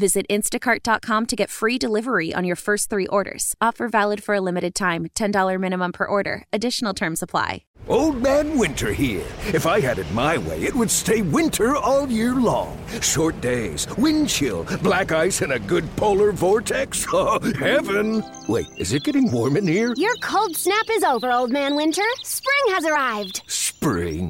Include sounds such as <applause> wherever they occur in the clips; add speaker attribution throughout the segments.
Speaker 1: Visit instacart.com to get free delivery on your first three orders. Offer valid for a limited time $10 minimum per order. Additional terms apply.
Speaker 2: Old Man Winter here. If I had it my way, it would stay winter all year long. Short days, wind chill, black ice, and a good polar vortex. <laughs> Oh, heaven! Wait, is it getting warm in here?
Speaker 3: Your cold snap is over, Old Man Winter. Spring has arrived.
Speaker 2: Spring.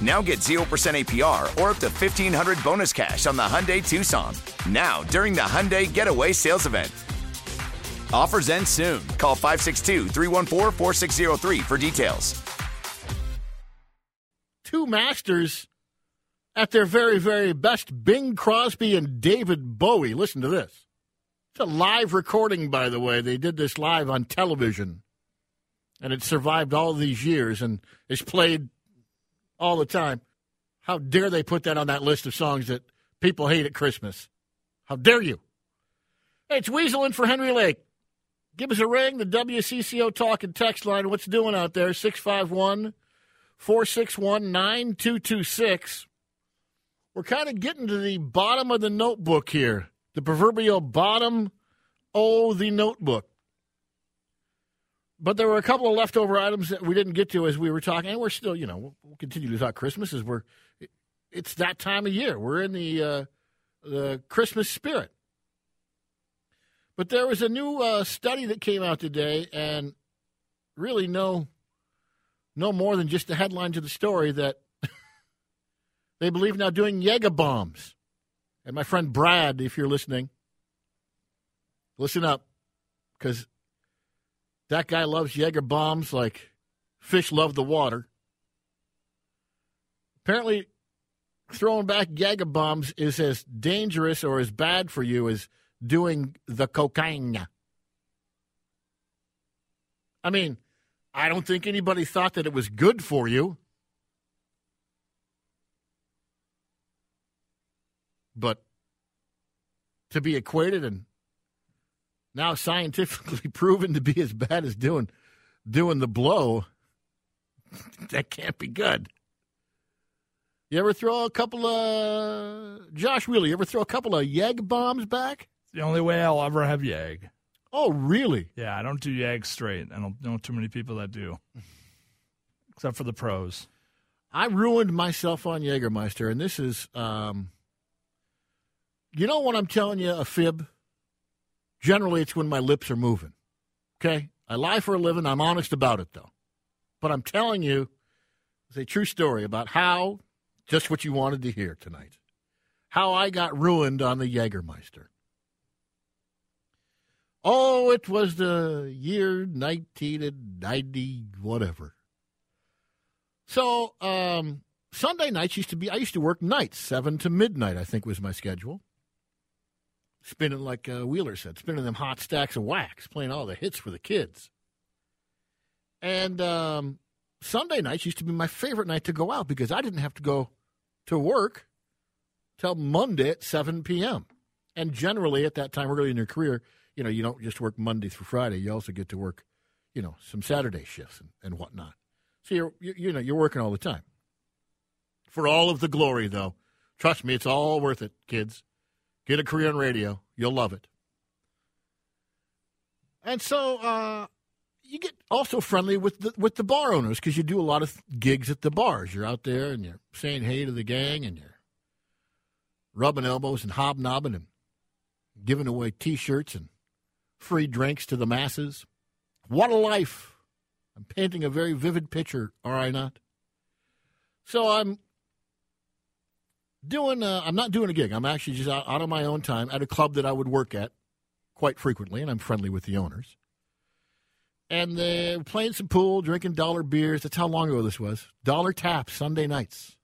Speaker 4: Now get 0% APR or up to 1500 bonus cash on the Hyundai Tucson. Now, during the Hyundai Getaway Sales Event. Offers end soon. Call 562 314 4603 for details.
Speaker 5: Two masters at their very, very best Bing Crosby and David Bowie. Listen to this. It's a live recording, by the way. They did this live on television, and it survived all these years and is played all the time. How dare they put that on that list of songs that people hate at Christmas? How dare you? Hey, it's Weasel in for Henry Lake. Give us a ring, the WCCO talk and text line. What's doing out there? 651 461 9226. We're kind of getting to the bottom of the notebook here, the proverbial bottom of the notebook. But there were a couple of leftover items that we didn't get to as we were talking, and we're still, you know, we'll, continue to talk Christmas as we're. It's that time of year. We're in the uh, the Christmas spirit. But there was a new uh, study that came out today, and really no, no more than just the headline to the story that <laughs> they believe now doing Jaeger bombs. And my friend Brad, if you're listening, listen up, because that guy loves Jaeger bombs like fish love the water. Apparently, throwing back Jaeger bombs is as dangerous or as bad for you as doing the cocaine. I mean, I don't think anybody thought that it was good for you. But to be equated and now scientifically <laughs> proven to be as bad as doing doing the blow, <laughs> that can't be good. You ever throw a couple of Josh Wheeler? You ever throw a couple of Yeg bombs back?
Speaker 6: It's The only way I'll ever have Yag.
Speaker 5: Oh, really?
Speaker 6: Yeah, I don't do Yag straight. I don't know too many people that do, except for the pros.
Speaker 5: I ruined myself on Jägermeister, and this is, um, you know, when I'm telling you a fib. Generally, it's when my lips are moving. Okay, I lie for a living. I'm honest about it, though. But I'm telling you, it's a true story about how just what you wanted to hear tonight. How I got ruined on the Jägermeister. Oh, it was the year 1990, whatever. So, um, Sunday nights used to be, I used to work nights, 7 to midnight, I think was my schedule. Spinning, like uh, Wheeler said, spinning them hot stacks of wax, playing all the hits for the kids. And um, Sunday nights used to be my favorite night to go out because I didn't have to go to work till Monday at 7 p.m. And generally, at that time, early in your career, you know, you don't just work Monday through Friday. You also get to work, you know, some Saturday shifts and, and whatnot. So you're, you, you know, you're working all the time. For all of the glory, though, trust me, it's all worth it, kids. Get a career in radio. You'll love it. And so uh, you get also friendly with the with the bar owners because you do a lot of gigs at the bars. You're out there and you're saying hey to the gang and you're rubbing elbows and hobnobbing and giving away T-shirts and free drinks to the masses. What a life! I'm painting a very vivid picture, are I not? So I'm doing. Uh, I'm not doing a gig. I'm actually just out, out on my own time at a club that I would work at quite frequently, and I'm friendly with the owners. And they're playing some pool, drinking dollar beers. That's how long ago this was. Dollar tap Sunday nights.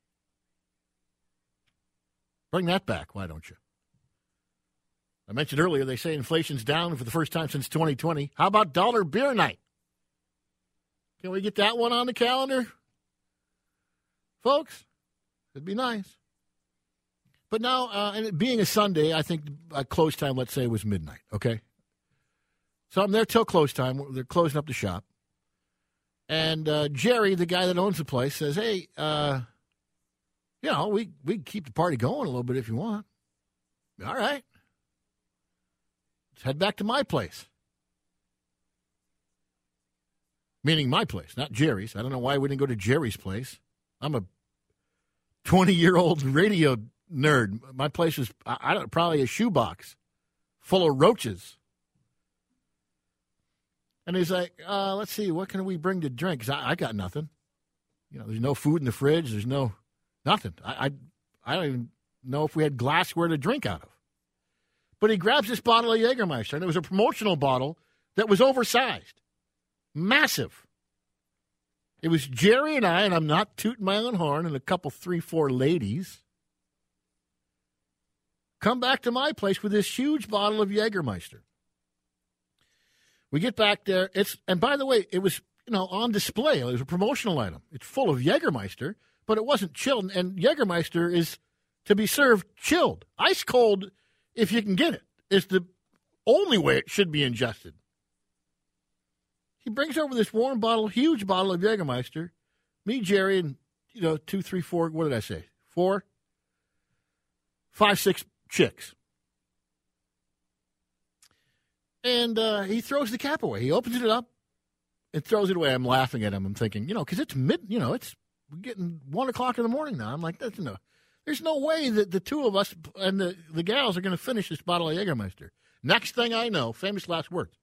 Speaker 5: Bring that back, why don't you? I mentioned earlier they say inflation's down for the first time since 2020. How about dollar beer night? Can we get that one on the calendar? Folks, it'd be nice. But now, uh, and being a Sunday, I think uh, close time, let's say, was midnight, okay? So I'm there till close time. They're closing up the shop. And uh, Jerry, the guy that owns the place, says, hey, uh, you know, we, we keep the party going a little bit if you want. All right. Let's head back to my place. Meaning my place, not Jerry's. I don't know why we didn't go to Jerry's place. I'm a 20 year old radio nerd. My place was, I, I don't probably a shoebox full of roaches. And he's like, uh, let's see, what can we bring to drink? Because I, I, got nothing. You know, there's no food in the fridge. There's no nothing. I, I, I don't even know if we had glassware to drink out of. But he grabs this bottle of Jägermeister, and it was a promotional bottle that was oversized, massive. It was Jerry and I, and I'm not tooting my own horn, and a couple, three, four ladies come back to my place with this huge bottle of Jägermeister. We get back there. It's and by the way, it was you know on display. It was a promotional item. It's full of Jägermeister, but it wasn't chilled. And Jägermeister is to be served chilled, ice cold, if you can get it. Is the only way it should be ingested. He brings over this warm bottle, huge bottle of Jägermeister. Me, Jerry, and you know two, three, four. What did I say? Four, five, six chicks. And uh, he throws the cap away. He opens it up and throws it away. I'm laughing at him. I'm thinking, you know, because it's mid, you know, it's getting one o'clock in the morning now. I'm like, that's no, there's no way that the two of us and the, the gals are going to finish this bottle of Jägermeister. Next thing I know, famous last words.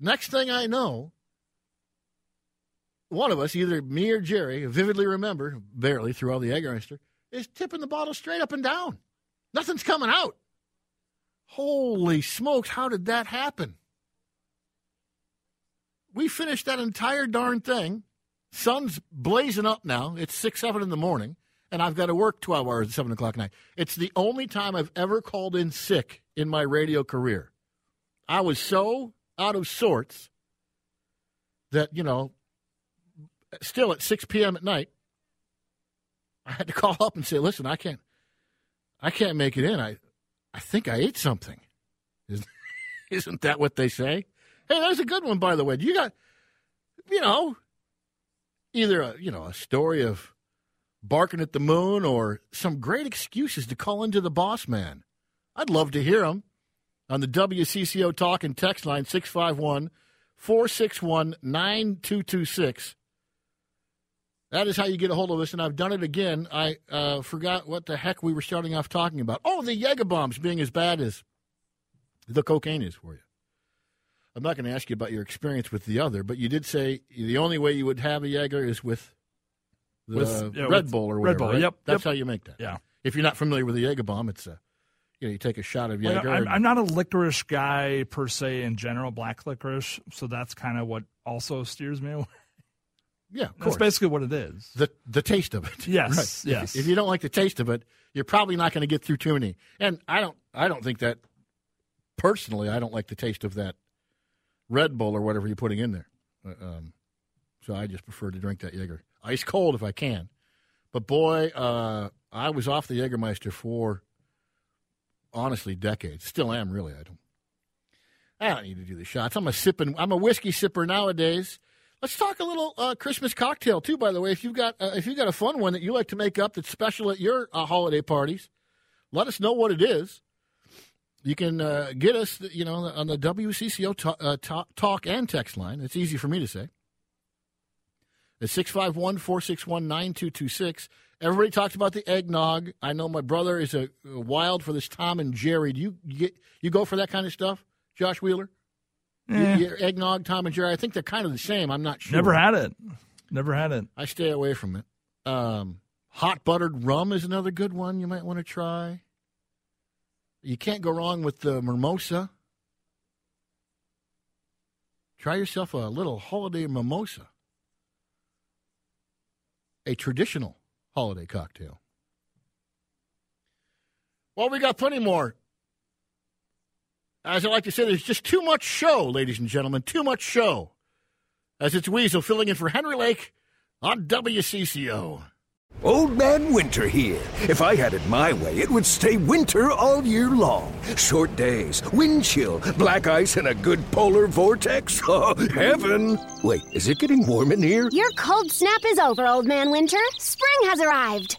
Speaker 5: Next thing I know, one of us, either me or Jerry, vividly remember, barely through all the Jägermeister, is tipping the bottle straight up and down. Nothing's coming out. Holy smokes, how did that happen? We finished that entire darn thing. Sun's blazing up now. It's 6, 7 in the morning, and I've got to work 12 hours at 7 o'clock at night. It's the only time I've ever called in sick in my radio career. I was so out of sorts that, you know, still at 6 p.m. at night, I had to <laughs> call up and say, listen, I can't, I can't make it in. I, I think I ate something. <laughs> Isn't that what they say? Hey, there's a good one, by the way. You got, you know, either a you know a story of barking at the moon or some great excuses to call into the boss man. I'd love to hear them on the WCCO talk and text line 651 461 9226. That is how you get a hold of us, and I've done it again. I uh, forgot what the heck we were starting off talking about. Oh, the Jaeger bombs being as bad as the cocaine is for you. I'm not going to ask you about your experience with the other, but you did say the only way you would have a Jaeger is with the with, yeah, Red Bull or whatever.
Speaker 6: Red Bull,
Speaker 5: right?
Speaker 6: yep.
Speaker 5: That's
Speaker 6: yep.
Speaker 5: how you make that.
Speaker 6: Yeah.
Speaker 5: If you're not familiar with the Jaeger bomb, it's a you know you take a shot of Jaeger.
Speaker 6: Well, I'm, I'm, not a licorice guy per se in general, black licorice, so that's kind of what also steers me away.
Speaker 5: Yeah,
Speaker 6: that's basically what it is.
Speaker 5: The the taste of it. <laughs>
Speaker 6: Yes,
Speaker 5: right.
Speaker 6: yes.
Speaker 5: If, if you don't like the taste of it, you're probably not going to get through too many. And I don't I don't think that personally. I don't like the taste of that Red Bull or whatever you're putting in there. Um, so I just prefer to drink that Jaeger ice cold if I can. But boy, uh, I was off the Jägermeister for honestly decades. Still am really. I don't. I don't need to do the shots. I'm a sipping. I'm a whiskey sipper nowadays. Let's talk a little uh, Christmas cocktail too. By the way, if you've got uh, if you've got a fun one that you like to make up that's special at your uh, holiday parties, let us know what it is. You can uh, get us, you know, on the WCCO talk, uh, talk, and text line. It's easy for me to say. It's 651 461 9226. Everybody talks about the eggnog. I know my brother is a, a wild for this Tom and Jerry. Do you get you go for that kind of stuff, Josh Wheeler?
Speaker 6: Eh.
Speaker 5: You- you- eggnog, Tom and Jerry. I think they're kind of the same. I'm not sure.
Speaker 6: Never had it. Never had it.
Speaker 5: I stay away from it. Um, hot buttered rum is another good one you might want to try. You can't go wrong with the mimosa. Try yourself a little holiday mimosa, a traditional holiday cocktail. Well, we got plenty more. As I like to say, there's just too much show, ladies and gentlemen, too much show. As it's Weasel filling in for Henry Lake on WCCO.
Speaker 2: Old Man Winter here. If I had it my way, it would stay winter all year long. Short days, wind chill, black ice, and a good polar vortex. <laughs> Oh, heaven! Wait, is it getting warm in here?
Speaker 3: Your cold snap is over, Old Man Winter. Spring has arrived.